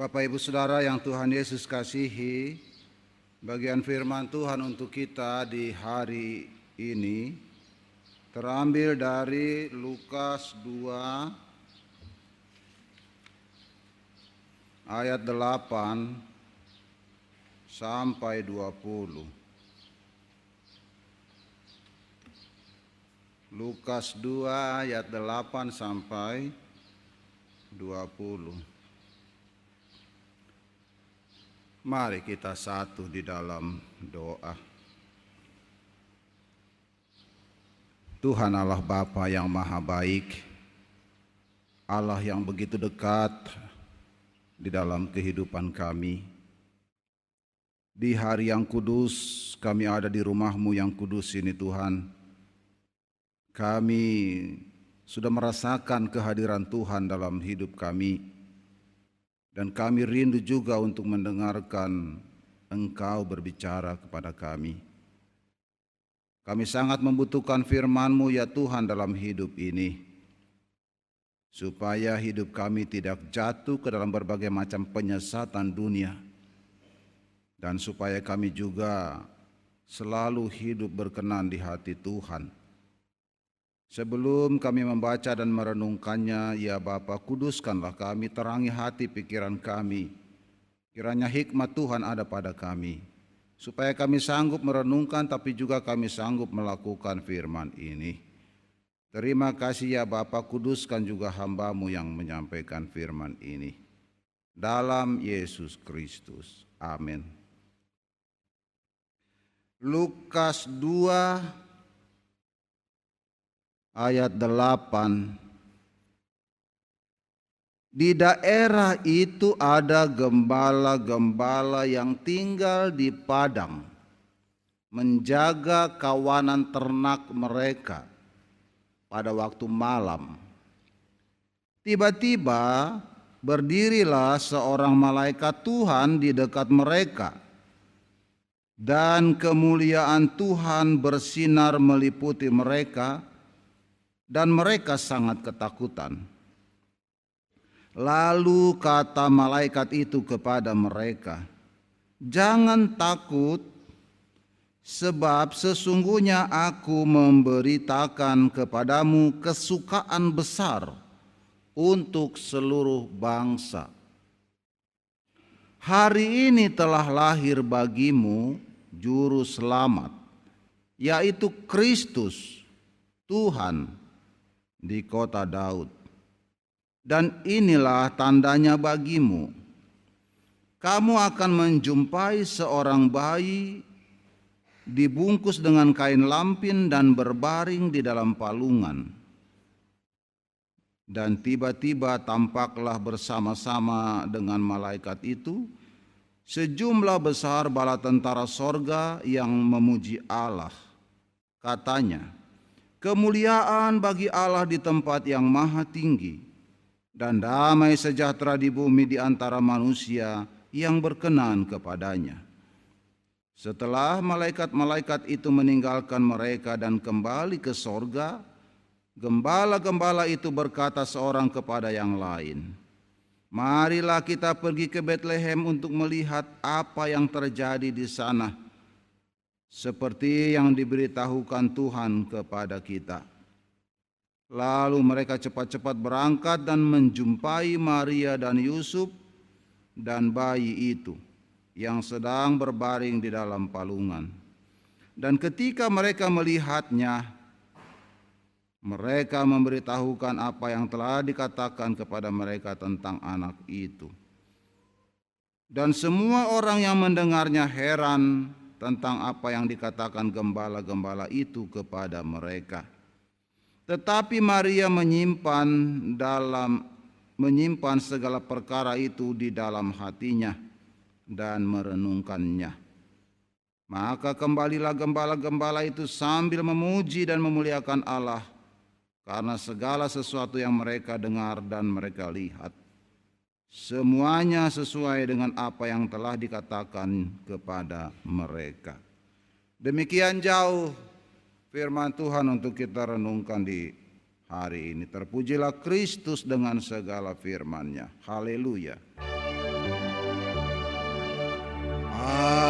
Bapak Ibu Saudara yang Tuhan Yesus kasihi, bagian firman Tuhan untuk kita di hari ini terambil dari Lukas 2 ayat 8 sampai 20. Lukas 2 ayat 8 sampai 20. Mari kita satu di dalam doa. Tuhan Allah Bapa yang maha baik, Allah yang begitu dekat di dalam kehidupan kami. Di hari yang kudus, kami ada di rumahmu yang kudus ini Tuhan kami sudah merasakan kehadiran Tuhan dalam hidup kami, dan kami rindu juga untuk mendengarkan Engkau berbicara kepada kami. Kami sangat membutuhkan firman-Mu ya Tuhan dalam hidup ini, supaya hidup kami tidak jatuh ke dalam berbagai macam penyesatan dunia, dan supaya kami juga selalu hidup berkenan di hati Tuhan Sebelum kami membaca dan merenungkannya, ya Bapa, kuduskanlah kami, terangi hati pikiran kami. Kiranya hikmat Tuhan ada pada kami, supaya kami sanggup merenungkan tapi juga kami sanggup melakukan firman ini. Terima kasih ya Bapa, kuduskan juga hambamu yang menyampaikan firman ini. Dalam Yesus Kristus. Amin. Lukas 2 ayat 8 di daerah itu ada gembala-gembala yang tinggal di padang menjaga kawanan ternak mereka pada waktu malam. Tiba-tiba berdirilah seorang malaikat Tuhan di dekat mereka dan kemuliaan Tuhan bersinar meliputi mereka dan mereka sangat ketakutan. Lalu kata malaikat itu kepada mereka, "Jangan takut, sebab sesungguhnya aku memberitakan kepadamu kesukaan besar untuk seluruh bangsa. Hari ini telah lahir bagimu juru selamat, yaitu Kristus, Tuhan." Di kota Daud. Dan inilah tandanya bagimu. Kamu akan menjumpai seorang bayi dibungkus dengan kain lampin dan berbaring di dalam palungan. Dan tiba-tiba tampaklah bersama-sama dengan malaikat itu sejumlah besar bala tentara sorga yang memuji Allah. Katanya, kemuliaan bagi Allah di tempat yang maha tinggi, dan damai sejahtera di bumi di antara manusia yang berkenan kepadanya. Setelah malaikat-malaikat itu meninggalkan mereka dan kembali ke sorga, gembala-gembala itu berkata seorang kepada yang lain, Marilah kita pergi ke Bethlehem untuk melihat apa yang terjadi di sana seperti yang diberitahukan Tuhan kepada kita. Lalu mereka cepat-cepat berangkat dan menjumpai Maria dan Yusuf dan bayi itu yang sedang berbaring di dalam palungan. Dan ketika mereka melihatnya, mereka memberitahukan apa yang telah dikatakan kepada mereka tentang anak itu. Dan semua orang yang mendengarnya heran tentang apa yang dikatakan gembala-gembala itu kepada mereka. Tetapi Maria menyimpan dalam menyimpan segala perkara itu di dalam hatinya dan merenungkannya. Maka kembalilah gembala-gembala itu sambil memuji dan memuliakan Allah karena segala sesuatu yang mereka dengar dan mereka lihat. Semuanya sesuai dengan apa yang telah dikatakan kepada mereka. Demikian jauh firman Tuhan untuk kita renungkan di hari ini. Terpujilah Kristus dengan segala firman-Nya. Haleluya. Amin.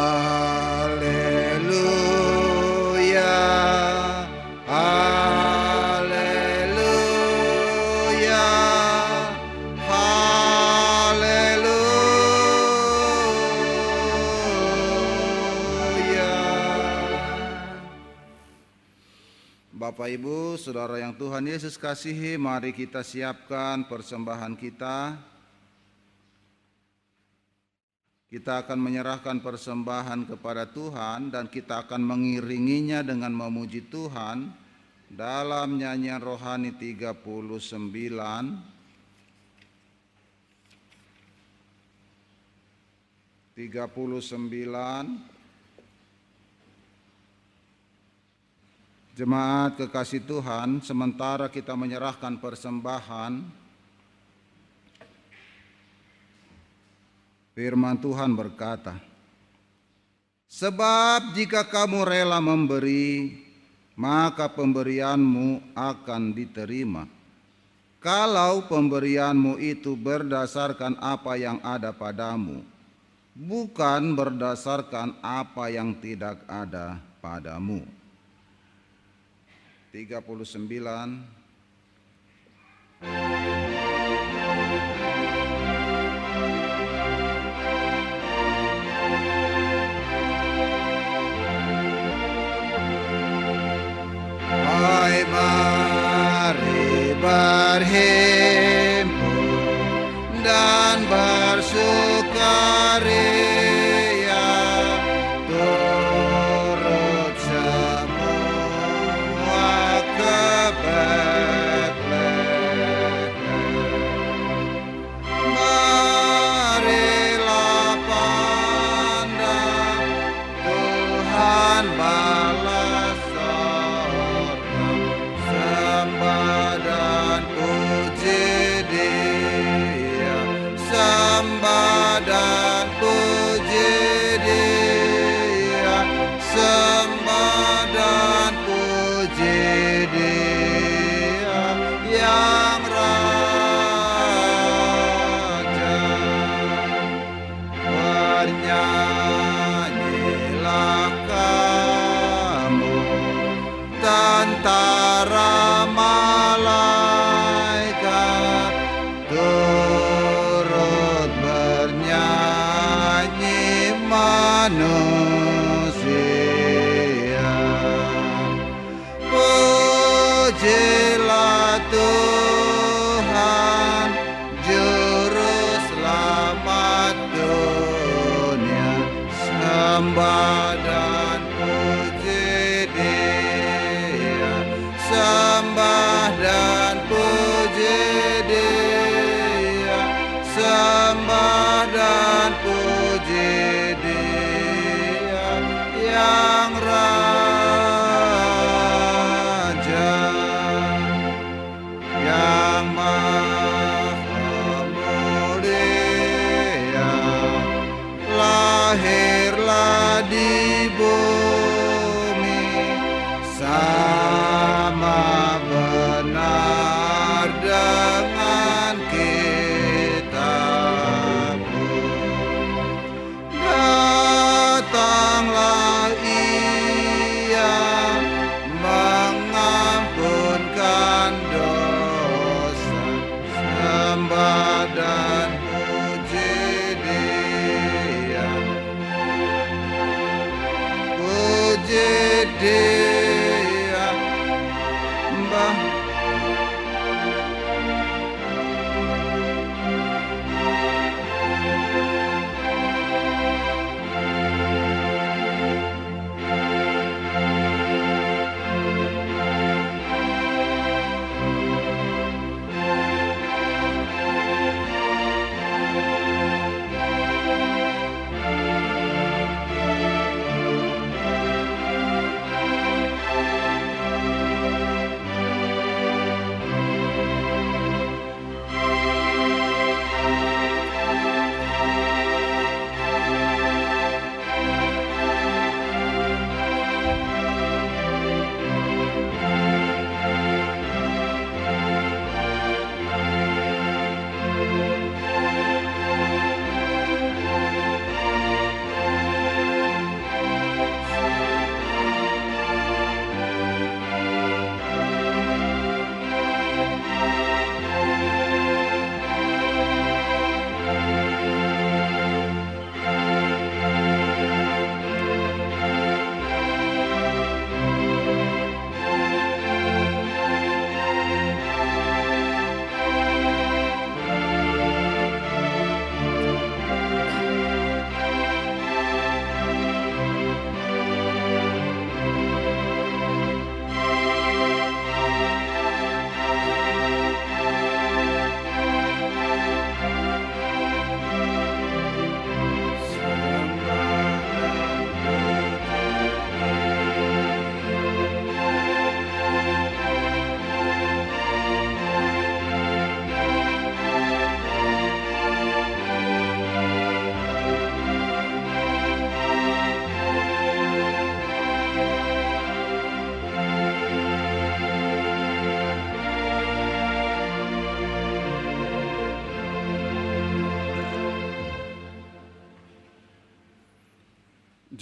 Bapak Ibu, Saudara yang Tuhan Yesus kasihi, mari kita siapkan persembahan kita. Kita akan menyerahkan persembahan kepada Tuhan dan kita akan mengiringinya dengan memuji Tuhan dalam nyanyian rohani 39 39 Jemaat kekasih Tuhan, sementara kita menyerahkan persembahan, firman Tuhan berkata, Sebab jika kamu rela memberi, maka pemberianmu akan diterima. Kalau pemberianmu itu berdasarkan apa yang ada padamu, bukan berdasarkan apa yang tidak ada padamu. 39 Hai mari berhimpun dan bersukaria manusia. Pujilah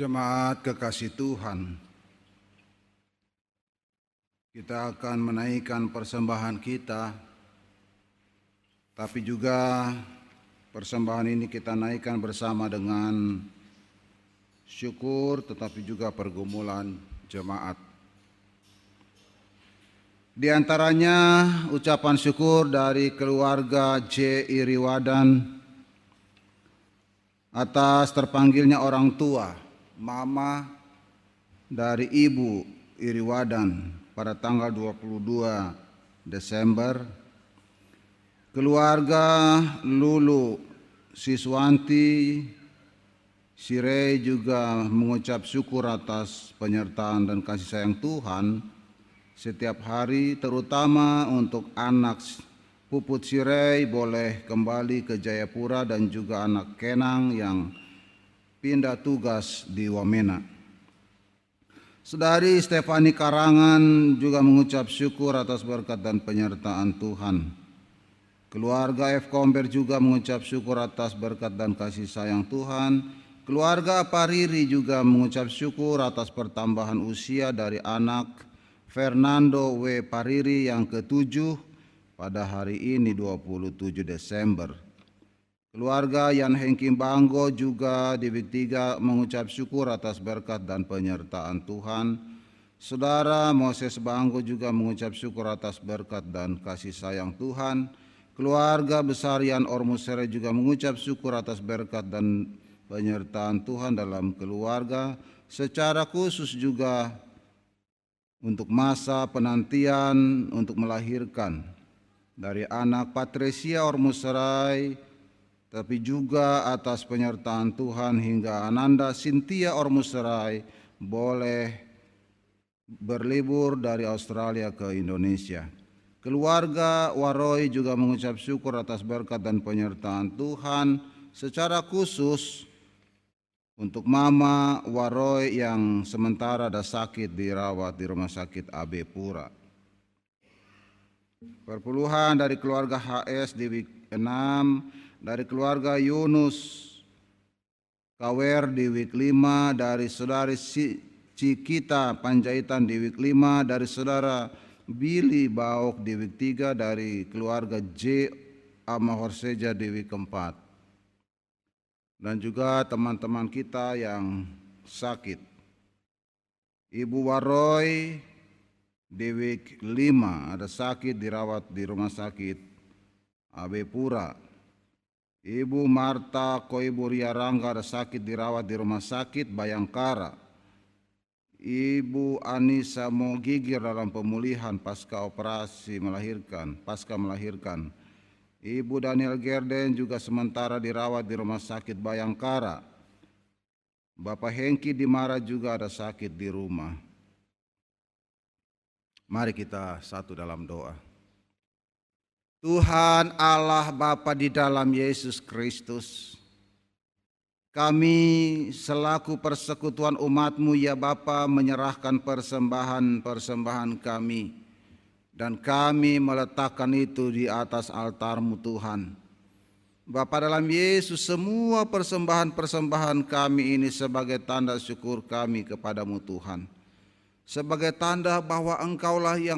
Jemaat kekasih Tuhan, kita akan menaikkan persembahan kita, tapi juga persembahan ini kita naikkan bersama dengan syukur, tetapi juga pergumulan jemaat. Di antaranya ucapan syukur dari keluarga J. Iriwadan atas terpanggilnya orang tua mama dari ibu Iriwadan pada tanggal 22 Desember keluarga Lulu Siswanti Sirei juga mengucap syukur atas penyertaan dan kasih sayang Tuhan setiap hari terutama untuk anak Puput Sirei boleh kembali ke Jayapura dan juga anak Kenang yang pindah tugas di Wamena. Saudari Stefani Karangan juga mengucap syukur atas berkat dan penyertaan Tuhan. Keluarga F. Komber juga mengucap syukur atas berkat dan kasih sayang Tuhan. Keluarga Pariri juga mengucap syukur atas pertambahan usia dari anak Fernando W. Pariri yang ketujuh pada hari ini 27 Desember Keluarga Yan Hengkim Banggo juga di Big Tiga mengucap syukur atas berkat dan penyertaan Tuhan. Saudara Moses Banggo juga mengucap syukur atas berkat dan kasih sayang Tuhan. Keluarga besar Yan Ormusere juga mengucap syukur atas berkat dan penyertaan Tuhan dalam keluarga. Secara khusus juga untuk masa penantian untuk melahirkan dari anak Patricia Ormuserai tapi juga atas penyertaan Tuhan hingga Ananda Sintia Ormusrai boleh berlibur dari Australia ke Indonesia. Keluarga Waroi juga mengucap syukur atas berkat dan penyertaan Tuhan secara khusus untuk Mama Waroi yang sementara ada sakit dirawat di Rumah Sakit AB Pura. Perpuluhan dari keluarga HS di week 6 dari keluarga Yunus Kawer di week 5 dari saudari Cikita Panjaitan di week 5 dari saudara Billy Baok di week 3 dari keluarga J. Amahorseja di week 4 dan juga teman-teman kita yang sakit. Ibu Waroy di week 5 ada sakit dirawat di rumah sakit AB Pura Ibu Marta Koiburia Rangga ada sakit dirawat di rumah sakit Bayangkara. Ibu Anissa Mogigir dalam pemulihan pasca operasi melahirkan, pasca melahirkan. Ibu Daniel Gerden juga sementara dirawat di rumah sakit Bayangkara. Bapak Hengki Dimara juga ada sakit di rumah. Mari kita satu dalam doa. Tuhan Allah Bapa di dalam Yesus Kristus. Kami selaku persekutuan umatmu ya Bapa menyerahkan persembahan-persembahan kami. Dan kami meletakkan itu di atas altarmu Tuhan. Bapa dalam Yesus semua persembahan-persembahan kami ini sebagai tanda syukur kami kepadamu Tuhan sebagai tanda bahwa Engkaulah yang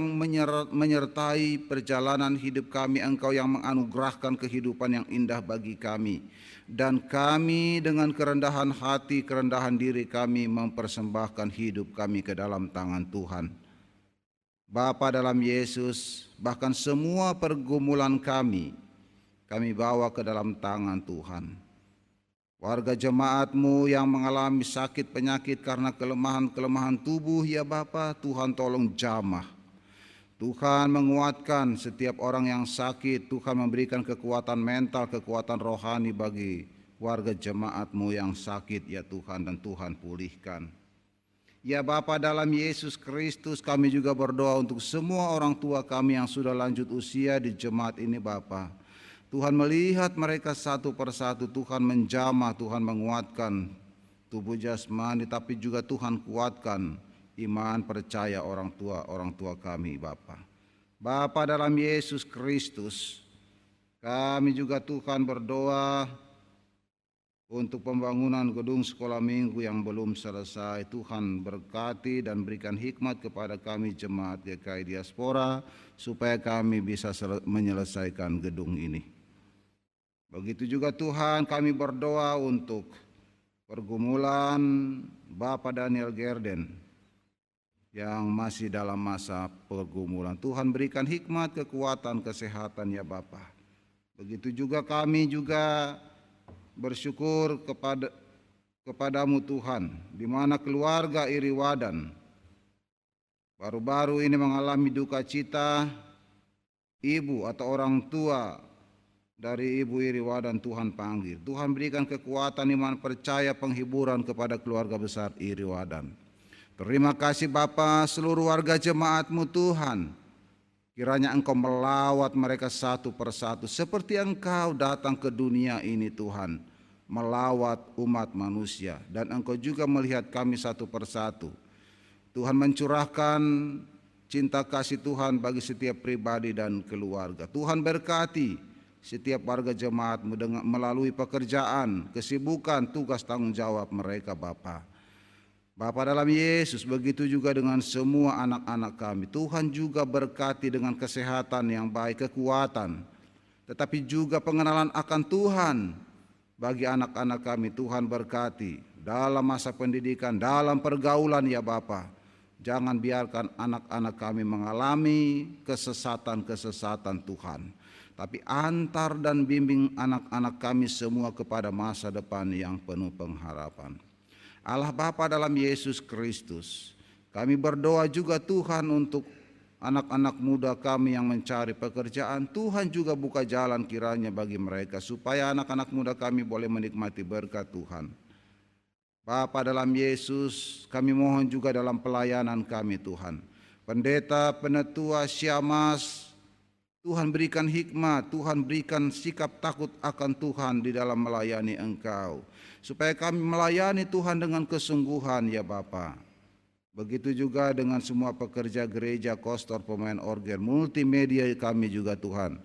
menyertai perjalanan hidup kami, Engkau yang menganugerahkan kehidupan yang indah bagi kami. Dan kami dengan kerendahan hati, kerendahan diri kami mempersembahkan hidup kami ke dalam tangan Tuhan. Bapa dalam Yesus, bahkan semua pergumulan kami, kami bawa ke dalam tangan Tuhan warga jemaatmu yang mengalami sakit penyakit karena kelemahan-kelemahan tubuh ya Bapa Tuhan tolong jamah. Tuhan menguatkan setiap orang yang sakit. Tuhan memberikan kekuatan mental kekuatan rohani bagi warga jemaatmu yang sakit ya Tuhan dan Tuhan pulihkan. Ya Bapa dalam Yesus Kristus kami juga berdoa untuk semua orang tua kami yang sudah lanjut usia di jemaat ini Bapak Tuhan melihat mereka satu persatu, Tuhan menjamah, Tuhan menguatkan tubuh jasmani, tapi juga Tuhan kuatkan iman percaya orang tua orang tua kami Bapa. Bapa dalam Yesus Kristus, kami juga Tuhan berdoa untuk pembangunan gedung sekolah minggu yang belum selesai. Tuhan berkati dan berikan hikmat kepada kami jemaat GKI Diaspora supaya kami bisa menyelesaikan gedung ini. Begitu juga Tuhan kami berdoa untuk pergumulan Bapak Daniel Gerden yang masih dalam masa pergumulan. Tuhan berikan hikmat, kekuatan, kesehatan ya Bapa. Begitu juga kami juga bersyukur kepada kepadamu Tuhan, di mana keluarga Iriwadan baru-baru ini mengalami duka cita ibu atau orang tua dari ibu Iriwadan Tuhan panggil. Tuhan berikan kekuatan iman percaya penghiburan kepada keluarga besar Iriwadan. Terima kasih Bapa seluruh warga jemaatmu Tuhan. Kiranya engkau melawat mereka satu persatu seperti engkau datang ke dunia ini Tuhan. Melawat umat manusia dan engkau juga melihat kami satu persatu. Tuhan mencurahkan cinta kasih Tuhan bagi setiap pribadi dan keluarga. Tuhan berkati setiap warga dengan melalui pekerjaan, kesibukan, tugas tanggung jawab mereka Bapak. Bapa dalam Yesus, begitu juga dengan semua anak-anak kami. Tuhan juga berkati dengan kesehatan yang baik, kekuatan, tetapi juga pengenalan akan Tuhan bagi anak-anak kami. Tuhan berkati dalam masa pendidikan, dalam pergaulan ya Bapa. Jangan biarkan anak-anak kami mengalami kesesatan-kesesatan Tuhan. Tapi antar dan bimbing anak-anak kami semua kepada masa depan yang penuh pengharapan. Allah Bapa dalam Yesus Kristus. Kami berdoa juga Tuhan untuk anak-anak muda kami yang mencari pekerjaan. Tuhan juga buka jalan kiranya bagi mereka supaya anak-anak muda kami boleh menikmati berkat Tuhan. Bapa dalam Yesus, kami mohon juga dalam pelayanan kami Tuhan. Pendeta, penetua, syamas, Tuhan berikan hikmat, Tuhan berikan sikap takut akan Tuhan di dalam melayani Engkau. Supaya kami melayani Tuhan dengan kesungguhan ya Bapa. Begitu juga dengan semua pekerja gereja, kostor, pemain organ, multimedia kami juga Tuhan.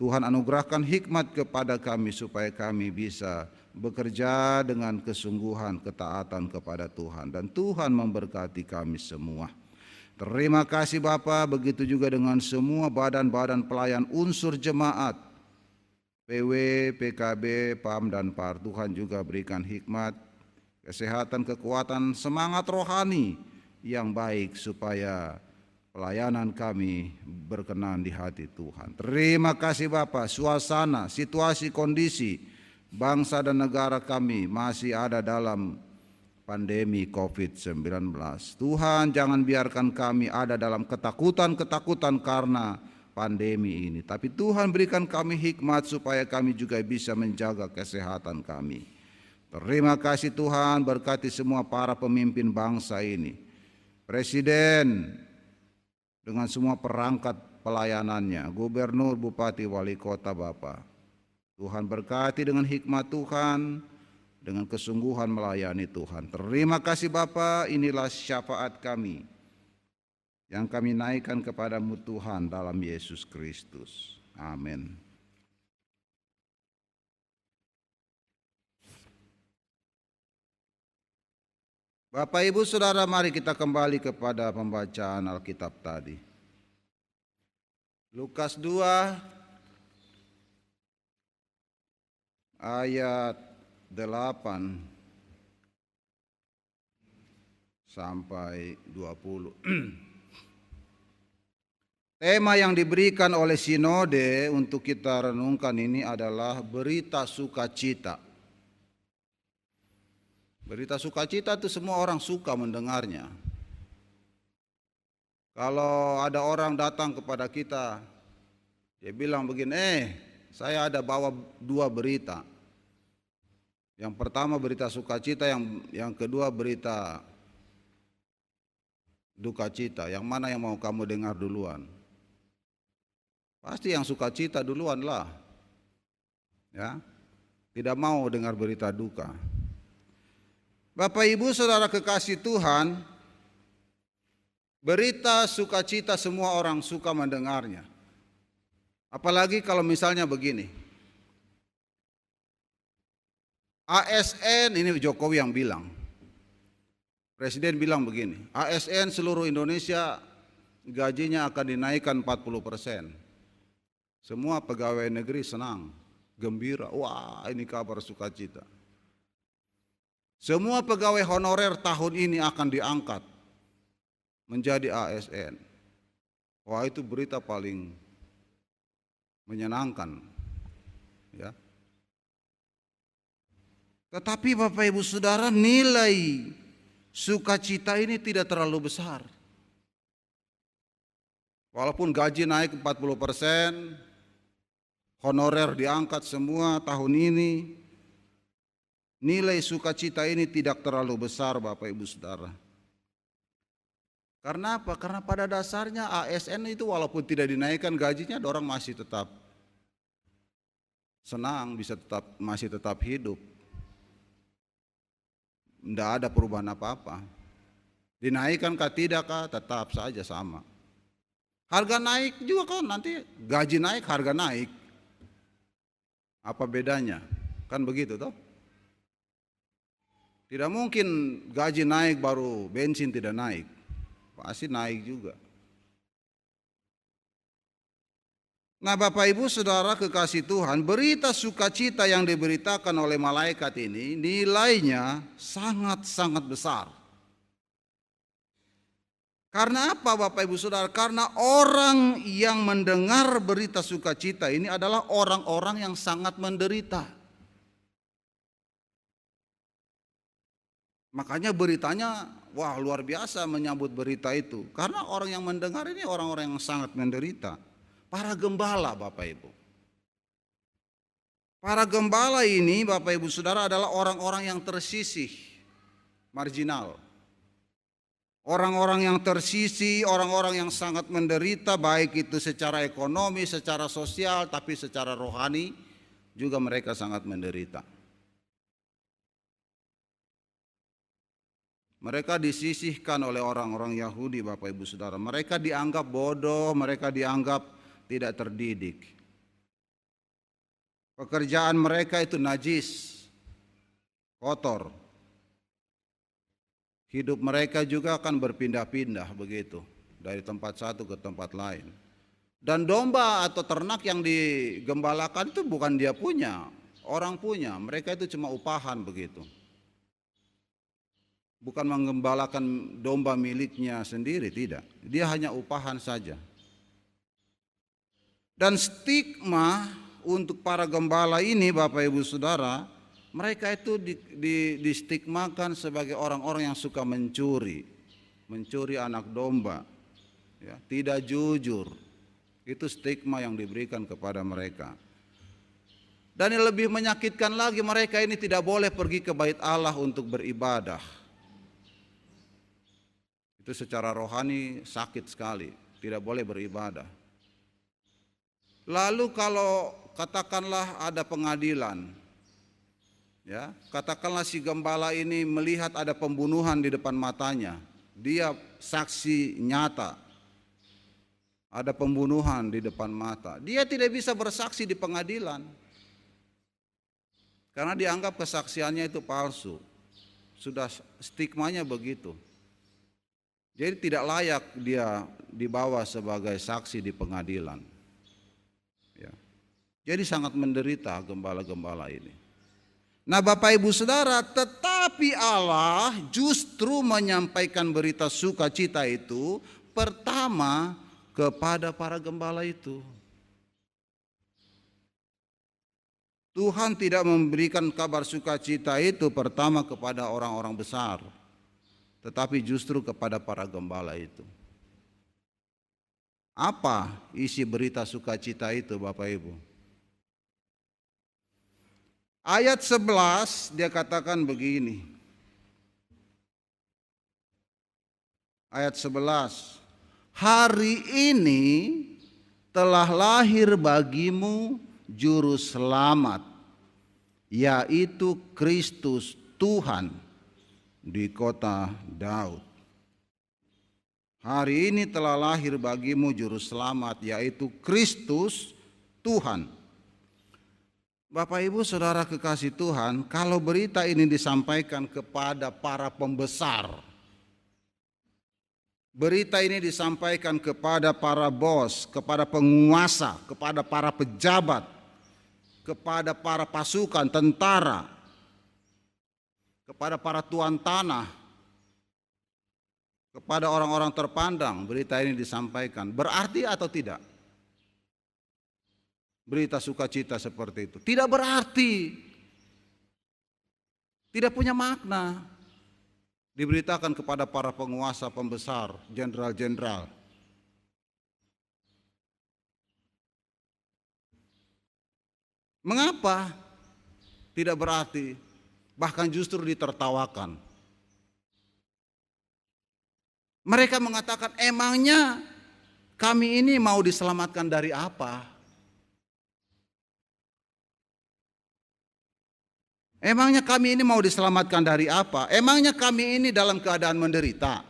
Tuhan anugerahkan hikmat kepada kami supaya kami bisa bekerja dengan kesungguhan, ketaatan kepada Tuhan. Dan Tuhan memberkati kami semua. Terima kasih Bapak, begitu juga dengan semua badan-badan pelayan unsur jemaat, PW, PKB, PAM, dan PAR. Tuhan juga berikan hikmat, kesehatan, kekuatan, semangat rohani yang baik supaya pelayanan kami berkenan di hati Tuhan. Terima kasih Bapak, suasana, situasi, kondisi bangsa dan negara kami masih ada dalam pandemi COVID-19. Tuhan jangan biarkan kami ada dalam ketakutan-ketakutan karena pandemi ini. Tapi Tuhan berikan kami hikmat supaya kami juga bisa menjaga kesehatan kami. Terima kasih Tuhan berkati semua para pemimpin bangsa ini. Presiden dengan semua perangkat pelayanannya, gubernur, bupati, wali kota, Bapak. Tuhan berkati dengan hikmat Tuhan, dengan kesungguhan melayani Tuhan. Terima kasih Bapa, inilah syafaat kami yang kami naikkan kepadamu Tuhan dalam Yesus Kristus. Amin. Bapak Ibu Saudara mari kita kembali kepada pembacaan Alkitab tadi. Lukas 2 ayat 8 sampai 20. Tema yang diberikan oleh sinode untuk kita renungkan ini adalah berita sukacita. Berita sukacita itu semua orang suka mendengarnya. Kalau ada orang datang kepada kita, dia bilang begini, eh saya ada bawa dua berita. Yang pertama berita sukacita, yang yang kedua berita duka cita. Yang mana yang mau kamu dengar duluan? Pasti yang sukacita duluan lah. Ya. Tidak mau dengar berita duka. Bapak Ibu Saudara kekasih Tuhan, berita sukacita semua orang suka mendengarnya. Apalagi kalau misalnya begini. ASN ini Jokowi yang bilang. Presiden bilang begini, ASN seluruh Indonesia gajinya akan dinaikkan 40 persen. Semua pegawai negeri senang, gembira, wah ini kabar sukacita. Semua pegawai honorer tahun ini akan diangkat menjadi ASN. Wah itu berita paling menyenangkan. Ya. Tetapi Bapak Ibu Saudara nilai sukacita ini tidak terlalu besar. Walaupun gaji naik 40 persen, honorer diangkat semua tahun ini, nilai sukacita ini tidak terlalu besar Bapak Ibu Saudara. Karena apa? Karena pada dasarnya ASN itu walaupun tidak dinaikkan gajinya, orang masih tetap senang, bisa tetap masih tetap hidup tidak ada perubahan apa-apa. Dinaikkan kah tidak kah tetap saja sama. Harga naik juga kan nanti gaji naik harga naik. Apa bedanya? Kan begitu toh? Tidak mungkin gaji naik baru bensin tidak naik. Pasti naik juga. Nah Bapak Ibu Saudara kekasih Tuhan berita sukacita yang diberitakan oleh malaikat ini nilainya sangat-sangat besar. Karena apa Bapak Ibu Saudara? Karena orang yang mendengar berita sukacita ini adalah orang-orang yang sangat menderita. Makanya beritanya wah luar biasa menyambut berita itu. Karena orang yang mendengar ini orang-orang yang sangat menderita para gembala Bapak Ibu. Para gembala ini Bapak Ibu Saudara adalah orang-orang yang tersisih, marginal. Orang-orang yang tersisih, orang-orang yang sangat menderita baik itu secara ekonomi, secara sosial, tapi secara rohani juga mereka sangat menderita. Mereka disisihkan oleh orang-orang Yahudi Bapak Ibu Saudara. Mereka dianggap bodoh, mereka dianggap tidak terdidik. Pekerjaan mereka itu najis, kotor. Hidup mereka juga akan berpindah-pindah begitu dari tempat satu ke tempat lain. Dan domba atau ternak yang digembalakan itu bukan dia punya, orang punya. Mereka itu cuma upahan begitu. Bukan menggembalakan domba miliknya sendiri, tidak. Dia hanya upahan saja. Dan stigma untuk para gembala ini Bapak Ibu Saudara, mereka itu di, di, distigmakan sebagai orang-orang yang suka mencuri, mencuri anak domba, ya, tidak jujur. Itu stigma yang diberikan kepada mereka. Dan yang lebih menyakitkan lagi mereka ini tidak boleh pergi ke bait Allah untuk beribadah. Itu secara rohani sakit sekali, tidak boleh beribadah. Lalu kalau katakanlah ada pengadilan, ya katakanlah si gembala ini melihat ada pembunuhan di depan matanya, dia saksi nyata, ada pembunuhan di depan mata, dia tidak bisa bersaksi di pengadilan karena dianggap kesaksiannya itu palsu, sudah stigmanya begitu. Jadi tidak layak dia dibawa sebagai saksi di pengadilan. Jadi sangat menderita gembala-gembala ini. Nah Bapak Ibu Saudara, tetapi Allah justru menyampaikan berita sukacita itu pertama kepada para gembala itu. Tuhan tidak memberikan kabar sukacita itu pertama kepada orang-orang besar, tetapi justru kepada para gembala itu. Apa isi berita sukacita itu Bapak Ibu? Ayat 11 dia katakan begini. Ayat 11. Hari ini telah lahir bagimu juru selamat yaitu Kristus Tuhan di kota Daud. Hari ini telah lahir bagimu juru selamat yaitu Kristus Tuhan Bapak Ibu Saudara kekasih Tuhan, kalau berita ini disampaikan kepada para pembesar, berita ini disampaikan kepada para bos, kepada penguasa, kepada para pejabat, kepada para pasukan, tentara, kepada para tuan tanah, kepada orang-orang terpandang, berita ini disampaikan. Berarti atau tidak? Berita sukacita seperti itu. Tidak berarti, tidak punya makna. Diberitakan kepada para penguasa pembesar, jenderal-jenderal. Mengapa tidak berarti, bahkan justru ditertawakan? Mereka mengatakan, emangnya kami ini mau diselamatkan dari apa? Emangnya kami ini mau diselamatkan dari apa? Emangnya kami ini dalam keadaan menderita?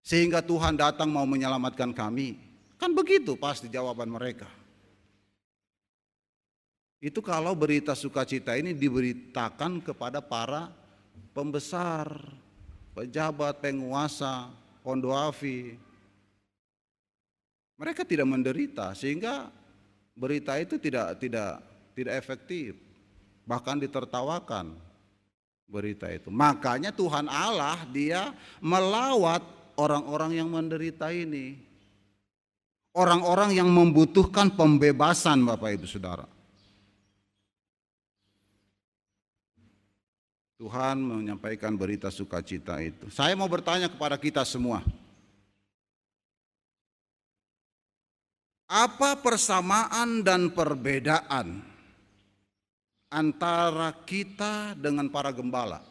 Sehingga Tuhan datang mau menyelamatkan kami. Kan begitu pasti jawaban mereka. Itu kalau berita sukacita ini diberitakan kepada para pembesar, pejabat, penguasa, kondoafi. Mereka tidak menderita sehingga berita itu tidak tidak tidak efektif bahkan ditertawakan berita itu. Makanya Tuhan Allah dia melawat orang-orang yang menderita ini. Orang-orang yang membutuhkan pembebasan Bapak Ibu Saudara. Tuhan menyampaikan berita sukacita itu. Saya mau bertanya kepada kita semua. Apa persamaan dan perbedaan antara kita dengan para gembala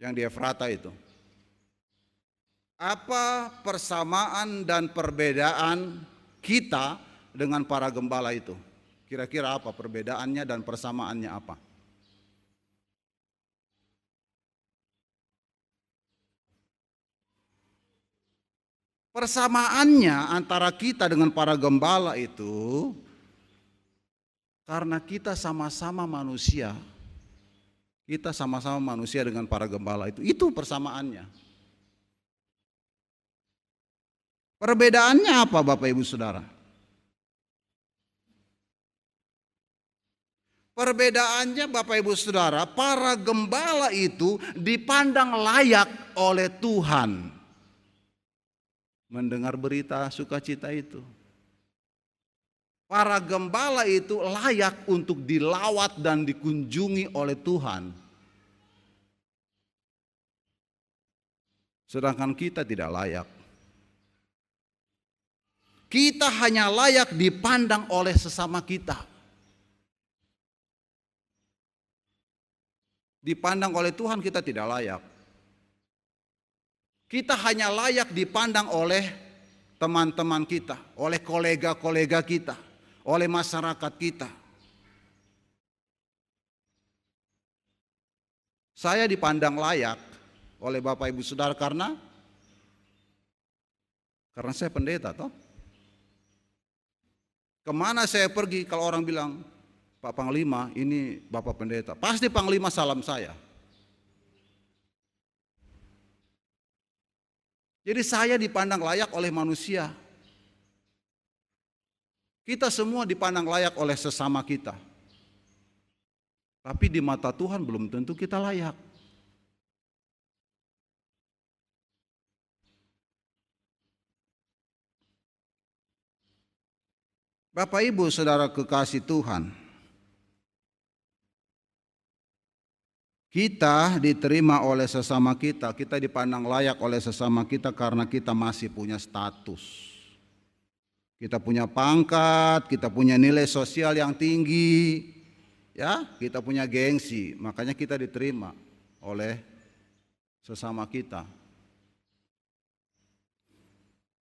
yang di Efrata itu. Apa persamaan dan perbedaan kita dengan para gembala itu? Kira-kira apa perbedaannya dan persamaannya apa? Persamaannya antara kita dengan para gembala itu karena kita sama-sama manusia. Kita sama-sama manusia dengan para gembala itu. Itu persamaannya. Perbedaannya apa Bapak Ibu Saudara? Perbedaannya Bapak Ibu Saudara, para gembala itu dipandang layak oleh Tuhan mendengar berita sukacita itu. Para gembala itu layak untuk dilawat dan dikunjungi oleh Tuhan. Sedangkan kita tidak layak. Kita hanya layak dipandang oleh sesama kita. Dipandang oleh Tuhan kita tidak layak. Kita hanya layak dipandang oleh teman-teman kita, oleh kolega-kolega kita oleh masyarakat kita. Saya dipandang layak oleh Bapak Ibu Saudara karena karena saya pendeta toh. Ke mana saya pergi kalau orang bilang Pak Panglima ini Bapak Pendeta. Pasti Panglima salam saya. Jadi saya dipandang layak oleh manusia. Kita semua dipandang layak oleh sesama kita. Tapi di mata Tuhan belum tentu kita layak. Bapak Ibu Saudara kekasih Tuhan, kita diterima oleh sesama kita, kita dipandang layak oleh sesama kita karena kita masih punya status. Kita punya pangkat, kita punya nilai sosial yang tinggi, ya, kita punya gengsi, makanya kita diterima oleh sesama kita.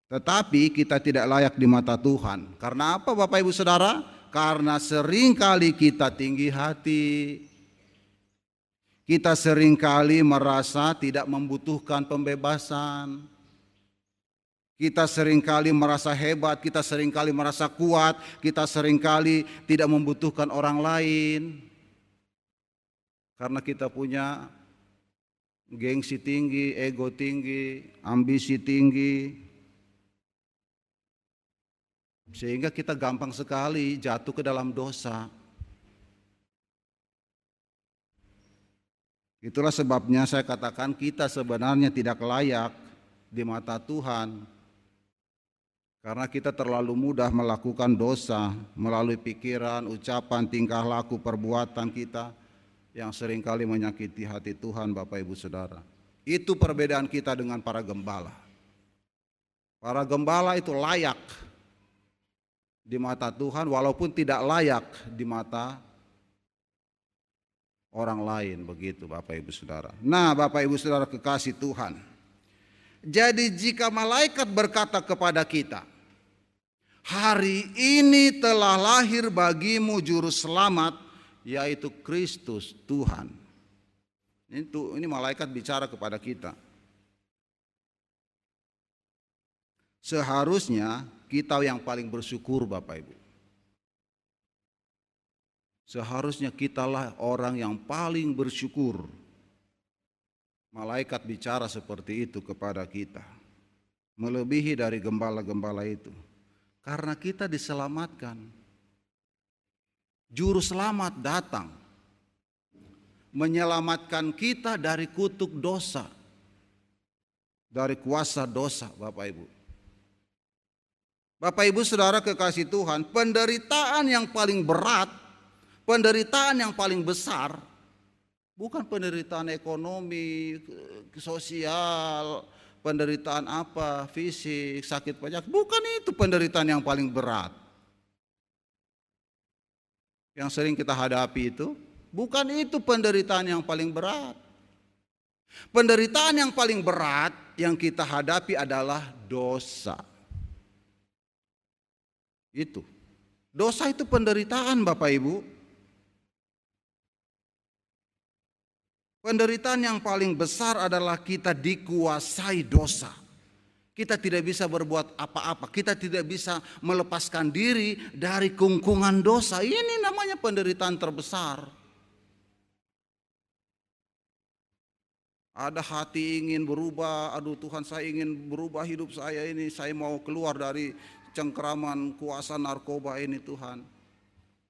Tetapi kita tidak layak di mata Tuhan. Karena apa Bapak Ibu Saudara? Karena sering kali kita tinggi hati. Kita sering kali merasa tidak membutuhkan pembebasan. Kita sering kali merasa hebat, kita sering kali merasa kuat, kita sering kali tidak membutuhkan orang lain. Karena kita punya gengsi tinggi, ego tinggi, ambisi tinggi. Sehingga kita gampang sekali jatuh ke dalam dosa. Itulah sebabnya saya katakan kita sebenarnya tidak layak di mata Tuhan karena kita terlalu mudah melakukan dosa melalui pikiran, ucapan, tingkah laku, perbuatan kita yang sering kali menyakiti hati Tuhan Bapak Ibu Saudara. Itu perbedaan kita dengan para gembala. Para gembala itu layak di mata Tuhan walaupun tidak layak di mata orang lain begitu Bapak Ibu Saudara. Nah, Bapak Ibu Saudara kekasih Tuhan. Jadi jika malaikat berkata kepada kita, Hari ini telah lahir bagimu juru selamat yaitu Kristus Tuhan. Ini, tuh, ini malaikat bicara kepada kita. Seharusnya kita yang paling bersyukur Bapak Ibu. Seharusnya kitalah orang yang paling bersyukur. Malaikat bicara seperti itu kepada kita. Melebihi dari gembala-gembala itu. Karena kita diselamatkan. Juru selamat datang menyelamatkan kita dari kutuk dosa, dari kuasa dosa, Bapak Ibu. Bapak Ibu Saudara kekasih Tuhan, penderitaan yang paling berat, penderitaan yang paling besar bukan penderitaan ekonomi, sosial, penderitaan apa, fisik, sakit penyakit. Bukan itu penderitaan yang paling berat. Yang sering kita hadapi itu, bukan itu penderitaan yang paling berat. Penderitaan yang paling berat yang kita hadapi adalah dosa. Itu. Dosa itu penderitaan Bapak Ibu. Penderitaan yang paling besar adalah kita dikuasai dosa. Kita tidak bisa berbuat apa-apa, kita tidak bisa melepaskan diri dari kungkungan dosa. Ini namanya penderitaan terbesar. Ada hati ingin berubah, aduh Tuhan saya ingin berubah hidup saya ini, saya mau keluar dari cengkeraman kuasa narkoba ini Tuhan.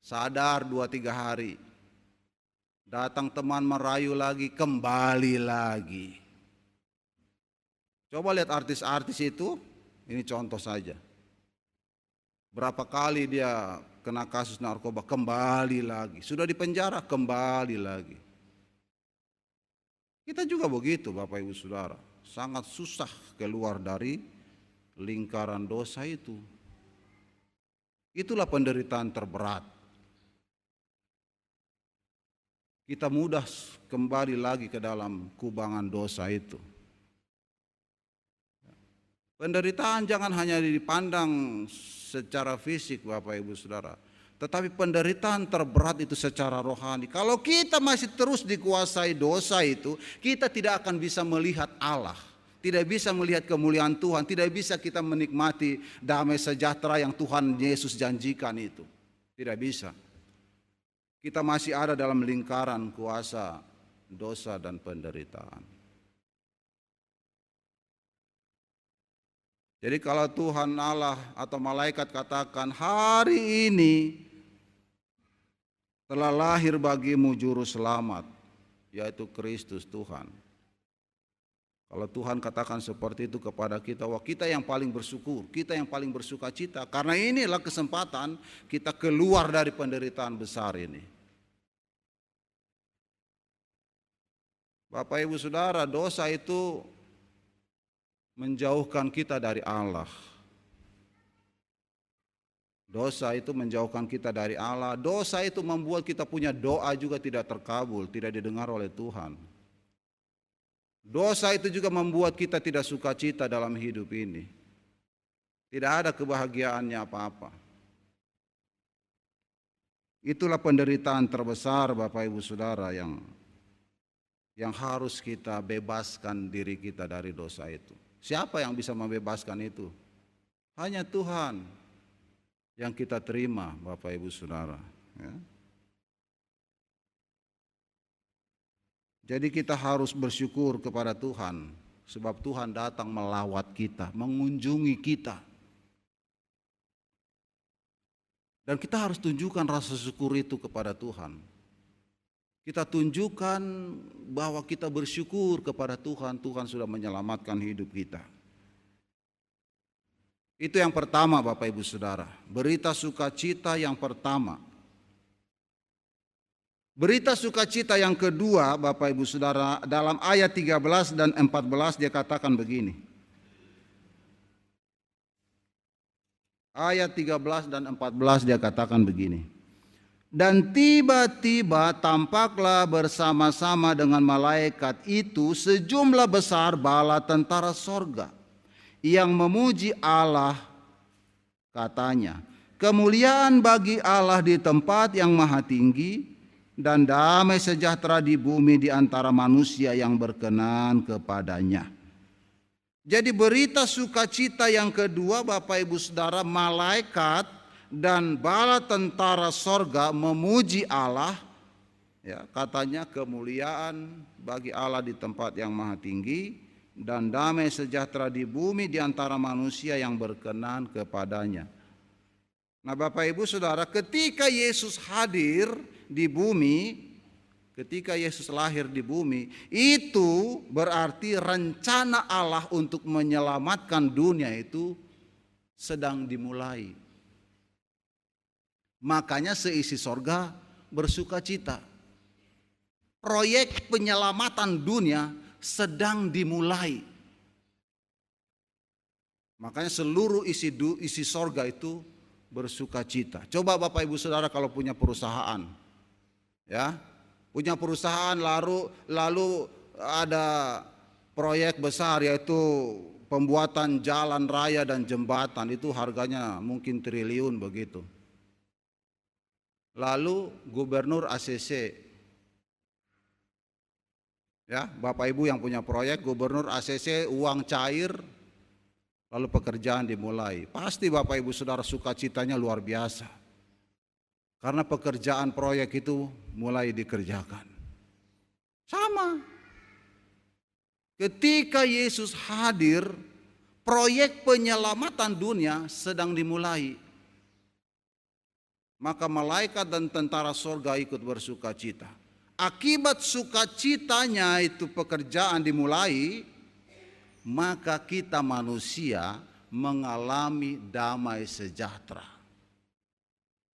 Sadar dua tiga hari, Datang teman merayu lagi, kembali lagi. Coba lihat artis-artis itu, ini contoh saja. Berapa kali dia kena kasus narkoba, kembali lagi. Sudah di penjara, kembali lagi. Kita juga begitu Bapak Ibu Saudara. Sangat susah keluar dari lingkaran dosa itu. Itulah penderitaan terberat. Kita mudah kembali lagi ke dalam kubangan dosa itu. Penderitaan jangan hanya dipandang secara fisik Bapak Ibu Saudara. Tetapi penderitaan terberat itu secara rohani. Kalau kita masih terus dikuasai dosa itu, kita tidak akan bisa melihat Allah. Tidak bisa melihat kemuliaan Tuhan, tidak bisa kita menikmati damai sejahtera yang Tuhan Yesus janjikan itu. Tidak bisa kita masih ada dalam lingkaran kuasa dosa dan penderitaan. Jadi kalau Tuhan Allah atau malaikat katakan hari ini telah lahir bagimu juru selamat yaitu Kristus Tuhan. Kalau Tuhan katakan seperti itu kepada kita, wah kita yang paling bersyukur, kita yang paling bersuka cita. Karena inilah kesempatan kita keluar dari penderitaan besar ini. Bapak Ibu Saudara, dosa itu menjauhkan kita dari Allah. Dosa itu menjauhkan kita dari Allah. Dosa itu membuat kita punya doa juga tidak terkabul, tidak didengar oleh Tuhan. Dosa itu juga membuat kita tidak suka cita dalam hidup ini. Tidak ada kebahagiaannya apa-apa. Itulah penderitaan terbesar Bapak Ibu Saudara yang yang harus kita bebaskan diri kita dari dosa itu. Siapa yang bisa membebaskan itu? Hanya Tuhan yang kita terima, Bapak Ibu Saudara. Ya. Jadi kita harus bersyukur kepada Tuhan sebab Tuhan datang melawat kita, mengunjungi kita. Dan kita harus tunjukkan rasa syukur itu kepada Tuhan. Kita tunjukkan bahwa kita bersyukur kepada Tuhan, Tuhan sudah menyelamatkan hidup kita. Itu yang pertama Bapak Ibu Saudara, berita sukacita yang pertama. Berita sukacita yang kedua Bapak Ibu Saudara dalam ayat 13 dan 14 dia katakan begini. Ayat 13 dan 14 dia katakan begini. Dan tiba-tiba tampaklah bersama-sama dengan malaikat itu sejumlah besar bala tentara sorga yang memuji Allah katanya. Kemuliaan bagi Allah di tempat yang maha tinggi dan damai sejahtera di bumi di antara manusia yang berkenan kepadanya. Jadi berita sukacita yang kedua Bapak Ibu Saudara malaikat dan bala tentara sorga memuji Allah ya katanya kemuliaan bagi Allah di tempat yang maha tinggi dan damai sejahtera di bumi di antara manusia yang berkenan kepadanya. Nah, Bapak Ibu Saudara, ketika Yesus hadir di bumi, ketika Yesus lahir di bumi, itu berarti rencana Allah untuk menyelamatkan dunia itu sedang dimulai. Makanya seisi sorga bersuka cita. Proyek penyelamatan dunia sedang dimulai. Makanya seluruh isi du, isi sorga itu bersuka cita. Coba Bapak Ibu Saudara kalau punya perusahaan, ya punya perusahaan lalu lalu ada proyek besar yaitu pembuatan jalan raya dan jembatan itu harganya mungkin triliun begitu lalu gubernur ACC ya Bapak Ibu yang punya proyek gubernur ACC uang cair lalu pekerjaan dimulai. Pasti Bapak Ibu Saudara sukacitanya luar biasa. Karena pekerjaan proyek itu mulai dikerjakan. Sama. Ketika Yesus hadir proyek penyelamatan dunia sedang dimulai maka malaikat dan tentara sorga ikut bersuka cita. Akibat sukacitanya itu pekerjaan dimulai, maka kita manusia mengalami damai sejahtera.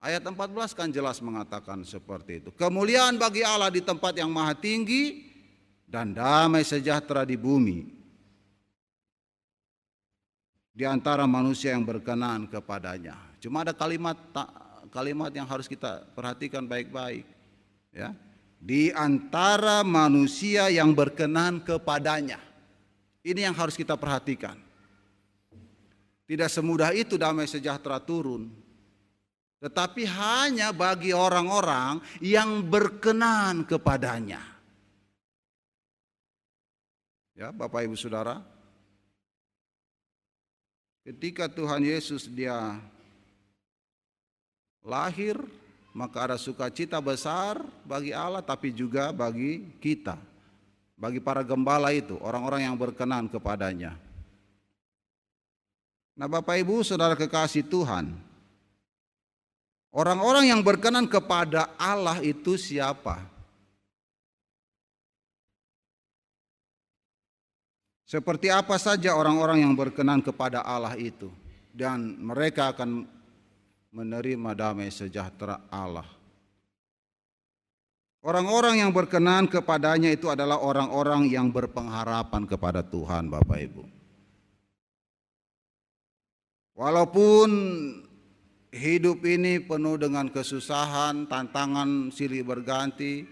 Ayat 14 kan jelas mengatakan seperti itu. Kemuliaan bagi Allah di tempat yang maha tinggi dan damai sejahtera di bumi. Di antara manusia yang berkenan kepadanya. Cuma ada kalimat tak kalimat yang harus kita perhatikan baik-baik. Ya. Di antara manusia yang berkenan kepadanya. Ini yang harus kita perhatikan. Tidak semudah itu damai sejahtera turun. Tetapi hanya bagi orang-orang yang berkenan kepadanya. Ya, Bapak Ibu Saudara, ketika Tuhan Yesus dia lahir maka ada sukacita besar bagi Allah tapi juga bagi kita. Bagi para gembala itu orang-orang yang berkenan kepadanya. Nah Bapak Ibu Saudara kekasih Tuhan. Orang-orang yang berkenan kepada Allah itu siapa? Seperti apa saja orang-orang yang berkenan kepada Allah itu. Dan mereka akan menerima damai sejahtera Allah. Orang-orang yang berkenan kepadanya itu adalah orang-orang yang berpengharapan kepada Tuhan, Bapak Ibu. Walaupun hidup ini penuh dengan kesusahan, tantangan silih berganti,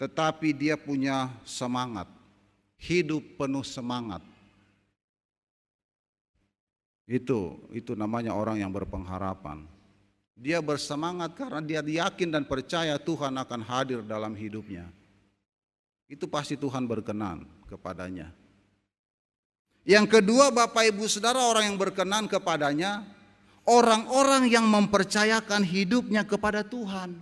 tetapi dia punya semangat. Hidup penuh semangat. Itu itu namanya orang yang berpengharapan. Dia bersemangat karena dia yakin dan percaya Tuhan akan hadir dalam hidupnya. Itu pasti Tuhan berkenan kepadanya. Yang kedua, Bapak Ibu Saudara, orang yang berkenan kepadanya, orang-orang yang mempercayakan hidupnya kepada Tuhan.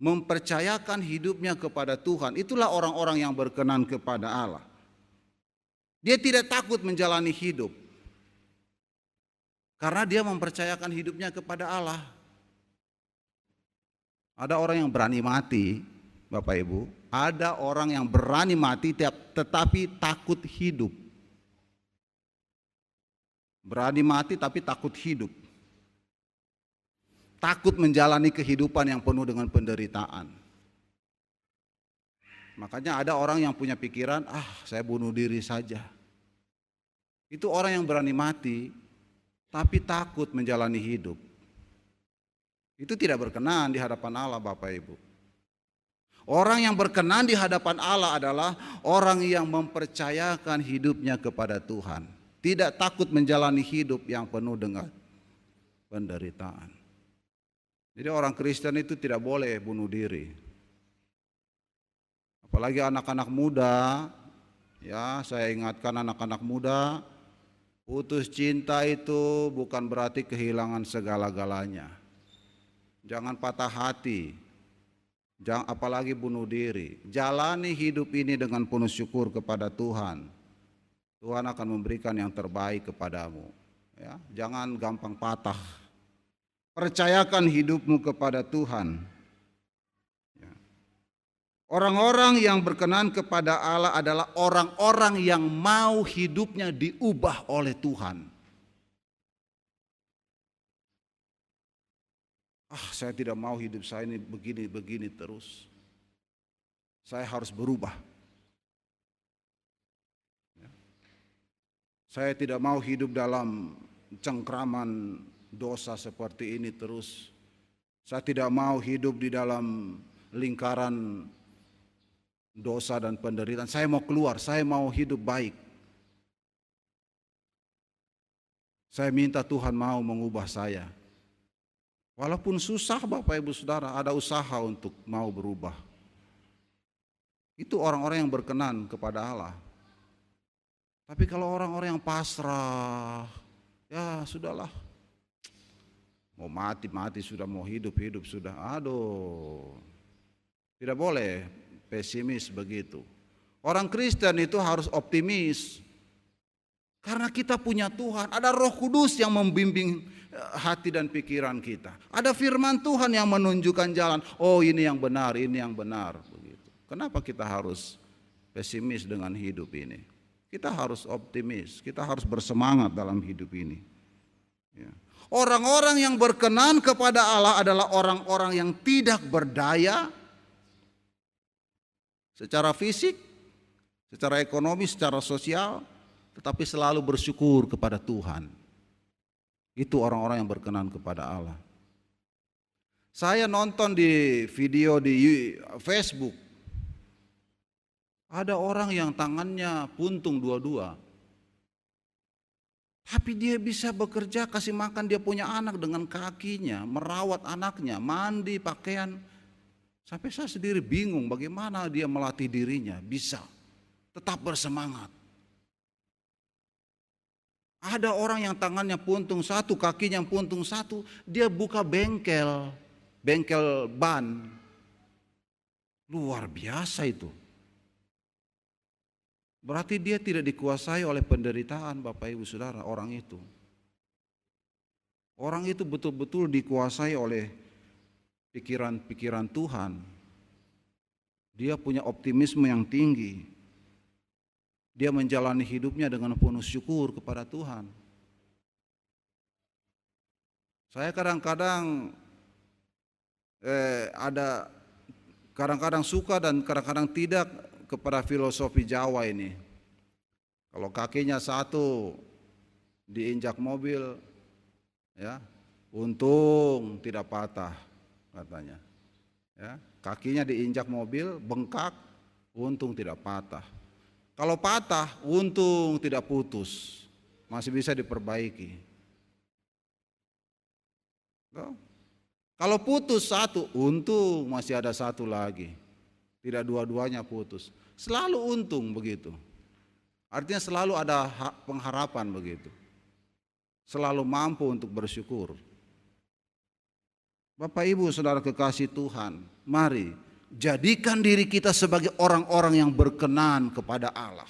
Mempercayakan hidupnya kepada Tuhan, itulah orang-orang yang berkenan kepada Allah. Dia tidak takut menjalani hidup karena dia mempercayakan hidupnya kepada Allah. Ada orang yang berani mati, Bapak Ibu. Ada orang yang berani mati tetapi takut hidup. Berani mati tapi takut hidup. Takut menjalani kehidupan yang penuh dengan penderitaan. Makanya ada orang yang punya pikiran, ah saya bunuh diri saja. Itu orang yang berani mati, tapi takut menjalani hidup. Itu tidak berkenan di hadapan Allah Bapak Ibu. Orang yang berkenan di hadapan Allah adalah orang yang mempercayakan hidupnya kepada Tuhan. Tidak takut menjalani hidup yang penuh dengan penderitaan. Jadi orang Kristen itu tidak boleh bunuh diri. Apalagi anak-anak muda, ya saya ingatkan anak-anak muda, putus cinta itu bukan berarti kehilangan segala-galanya. Jangan patah hati. Jangan apalagi bunuh diri. Jalani hidup ini dengan penuh syukur kepada Tuhan. Tuhan akan memberikan yang terbaik kepadamu. Ya, jangan gampang patah. Percayakan hidupmu kepada Tuhan. Orang-orang yang berkenan kepada Allah adalah orang-orang yang mau hidupnya diubah oleh Tuhan. Ah, saya tidak mau hidup saya ini begini-begini terus. Saya harus berubah. Ya. Saya tidak mau hidup dalam cengkraman dosa seperti ini terus. Saya tidak mau hidup di dalam lingkaran dosa dan penderitaan. Saya mau keluar, saya mau hidup baik. Saya minta Tuhan mau mengubah saya. Walaupun susah Bapak Ibu Saudara, ada usaha untuk mau berubah. Itu orang-orang yang berkenan kepada Allah. Tapi kalau orang-orang yang pasrah, ya sudahlah. Mau mati-mati sudah, mau hidup-hidup sudah. Aduh. Tidak boleh pesimis begitu. Orang Kristen itu harus optimis. Karena kita punya Tuhan, ada Roh Kudus yang membimbing eh, hati dan pikiran kita. Ada firman Tuhan yang menunjukkan jalan. Oh, ini yang benar, ini yang benar begitu. Kenapa kita harus pesimis dengan hidup ini? Kita harus optimis, kita harus bersemangat dalam hidup ini. Ya. Orang-orang yang berkenan kepada Allah adalah orang-orang yang tidak berdaya secara fisik, secara ekonomi, secara sosial, tetapi selalu bersyukur kepada Tuhan. Itu orang-orang yang berkenan kepada Allah. Saya nonton di video di Facebook. Ada orang yang tangannya puntung dua-dua. Tapi dia bisa bekerja kasih makan dia punya anak dengan kakinya, merawat anaknya, mandi, pakaian. Sampai saya sendiri bingung bagaimana dia melatih dirinya bisa tetap bersemangat. Ada orang yang tangannya puntung satu, kakinya puntung satu, dia buka bengkel, bengkel ban. Luar biasa itu. Berarti dia tidak dikuasai oleh penderitaan Bapak Ibu Saudara, orang itu. Orang itu betul-betul dikuasai oleh pikiran-pikiran Tuhan. Dia punya optimisme yang tinggi. Dia menjalani hidupnya dengan penuh syukur kepada Tuhan. Saya kadang-kadang eh, ada kadang-kadang suka dan kadang-kadang tidak kepada filosofi Jawa ini. Kalau kakinya satu diinjak mobil, ya untung tidak patah katanya. Ya, kakinya diinjak mobil bengkak, untung tidak patah. Kalau patah, untung tidak putus, masih bisa diperbaiki. Kalau putus satu, untung masih ada satu lagi. Tidak dua-duanya putus. Selalu untung begitu. Artinya selalu ada pengharapan begitu. Selalu mampu untuk bersyukur. Bapak Ibu Saudara kekasih Tuhan, mari jadikan diri kita sebagai orang-orang yang berkenan kepada Allah.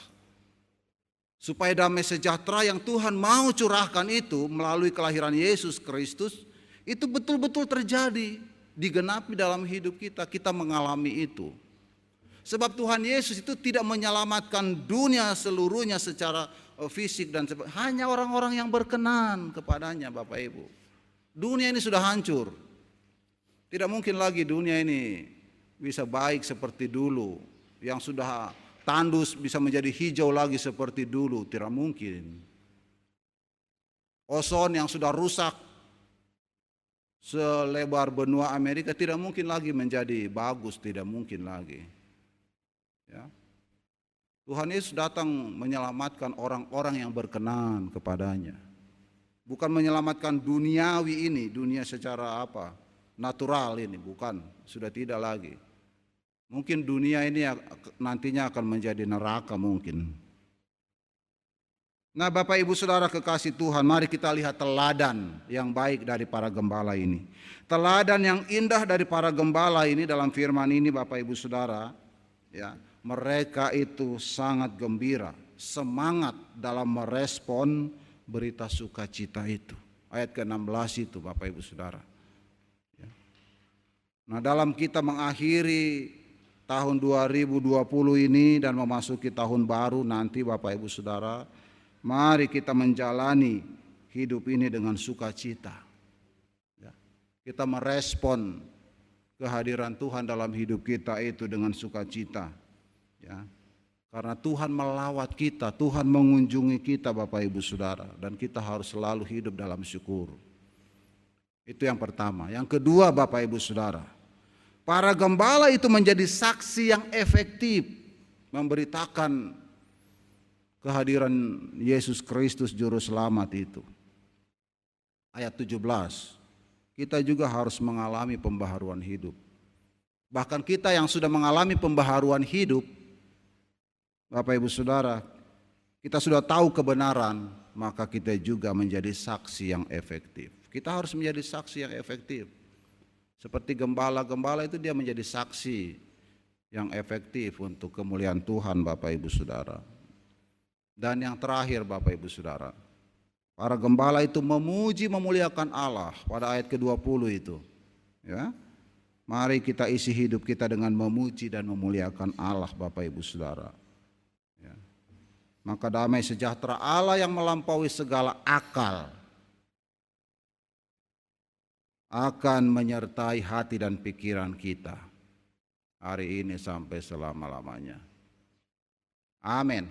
Supaya damai sejahtera yang Tuhan mau curahkan itu melalui kelahiran Yesus Kristus itu betul-betul terjadi, digenapi dalam hidup kita, kita mengalami itu. Sebab Tuhan Yesus itu tidak menyelamatkan dunia seluruhnya secara eh, fisik dan hanya orang-orang yang berkenan kepadanya Bapak Ibu. Dunia ini sudah hancur. Tidak mungkin lagi dunia ini bisa baik seperti dulu yang sudah tandus bisa menjadi hijau lagi seperti dulu, tidak mungkin. Ozon yang sudah rusak selebar benua Amerika tidak mungkin lagi menjadi bagus, tidak mungkin lagi. Ya. Tuhan Yesus datang menyelamatkan orang-orang yang berkenan kepadanya. Bukan menyelamatkan duniawi ini, dunia secara apa? Natural ini, bukan. Sudah tidak lagi Mungkin dunia ini nantinya akan menjadi neraka mungkin. Nah Bapak Ibu Saudara kekasih Tuhan mari kita lihat teladan yang baik dari para gembala ini. Teladan yang indah dari para gembala ini dalam firman ini Bapak Ibu Saudara. ya Mereka itu sangat gembira, semangat dalam merespon berita sukacita itu. Ayat ke-16 itu Bapak Ibu Saudara. Nah dalam kita mengakhiri tahun 2020 ini dan memasuki tahun baru nanti Bapak Ibu Saudara, mari kita menjalani hidup ini dengan sukacita. Ya. Kita merespon kehadiran Tuhan dalam hidup kita itu dengan sukacita. Ya. Karena Tuhan melawat kita, Tuhan mengunjungi kita Bapak Ibu Saudara dan kita harus selalu hidup dalam syukur. Itu yang pertama. Yang kedua Bapak Ibu Saudara, Para gembala itu menjadi saksi yang efektif memberitakan kehadiran Yesus Kristus juru selamat itu. Ayat 17. Kita juga harus mengalami pembaharuan hidup. Bahkan kita yang sudah mengalami pembaharuan hidup, Bapak Ibu Saudara, kita sudah tahu kebenaran, maka kita juga menjadi saksi yang efektif. Kita harus menjadi saksi yang efektif. Seperti gembala-gembala itu dia menjadi saksi yang efektif untuk kemuliaan Tuhan Bapak Ibu Saudara. Dan yang terakhir Bapak Ibu Saudara, para gembala itu memuji memuliakan Allah pada ayat ke-20 itu. Ya. Mari kita isi hidup kita dengan memuji dan memuliakan Allah Bapak Ibu Saudara. Ya. Maka damai sejahtera Allah yang melampaui segala akal akan menyertai hati dan pikiran kita hari ini sampai selama-lamanya. Amin.